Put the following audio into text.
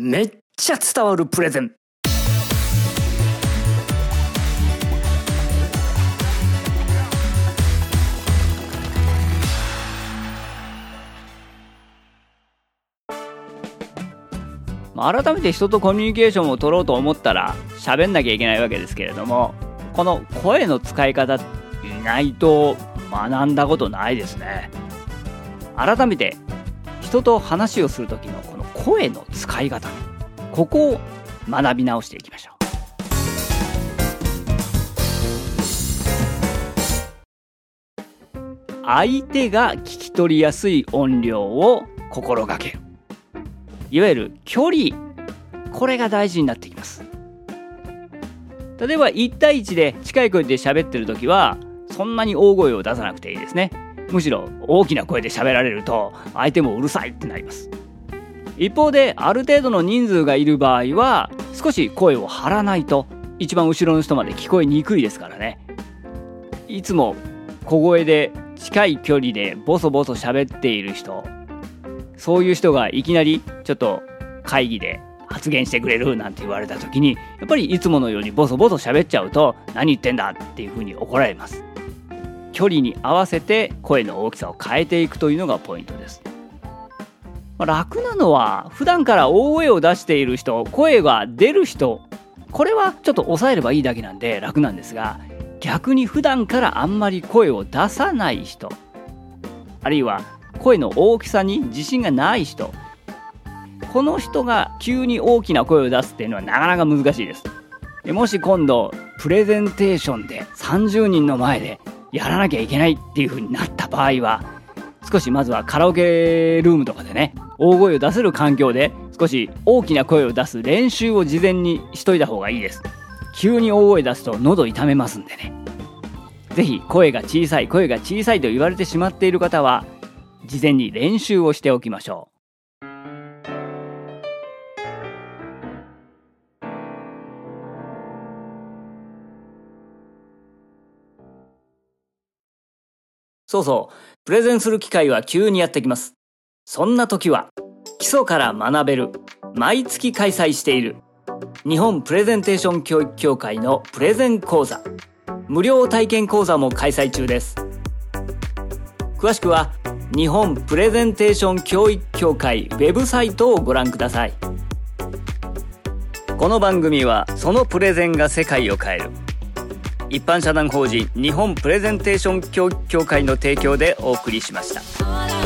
めっちゃ伝わるプレゼン。改めて人とコミュニケーションを取ろうと思ったら喋んなきゃいけないわけですけれどもこの声の使い方意外と学んだことないですね。改めて人と話をする時のこの声の使い方。ここを学び直していきましょう。相手が聞き取りやすい音量を心がける。いわゆる距離。これが大事になってきます。例えば1対1で近い声で喋ってる時はそんなに大声を出さなくていいですね。むしろ大きな声で喋られると相手もうるさいってなります。一方である程度の人数がいる場合は少し声を張らないと一番後ろの人まで聞こえにくいですからね。いつも小声で近い距離でボソボソ喋っている人そういう人がいきなりちょっと会議で発言してくれるなんて言われた時にやっぱりいつものようにボソボソ喋っちゃうと何言ってんだっていうふうに怒られます。距離に合わせて声の大きさを変えていくというのがポイントです。ま楽なのは普段から大声を出している人声が出る人これはちょっと抑えればいいだけなんで楽なんですが逆に普段からあんまり声を出さない人あるいは声の大きさに自信がない人この人が急に大きな声を出すっていうのはなかなか難しいです。もし今度プレゼンテーションで30人の前でやらなきゃいけないっていう風になった場合は少しまずはカラオケルームとかでね大声を出せる環境で少し大きな声を出す練習を事前にしといた方がいいです。急に大声出すと喉痛めますんでね。是非声が小さい声が小さいと言われてしまっている方は事前に練習をしておきましょう。そうそう、プレゼンする機会は急にやってきます。そんな時は、基礎から学べる、毎月開催している、日本プレゼンテーション教育協会のプレゼン講座、無料体験講座も開催中です。詳しくは、日本プレゼンテーション教育協会ウェブサイトをご覧ください。この番組は、そのプレゼンが世界を変える。一般社団法人日本プレゼンテーション協会の提供でお送りしました。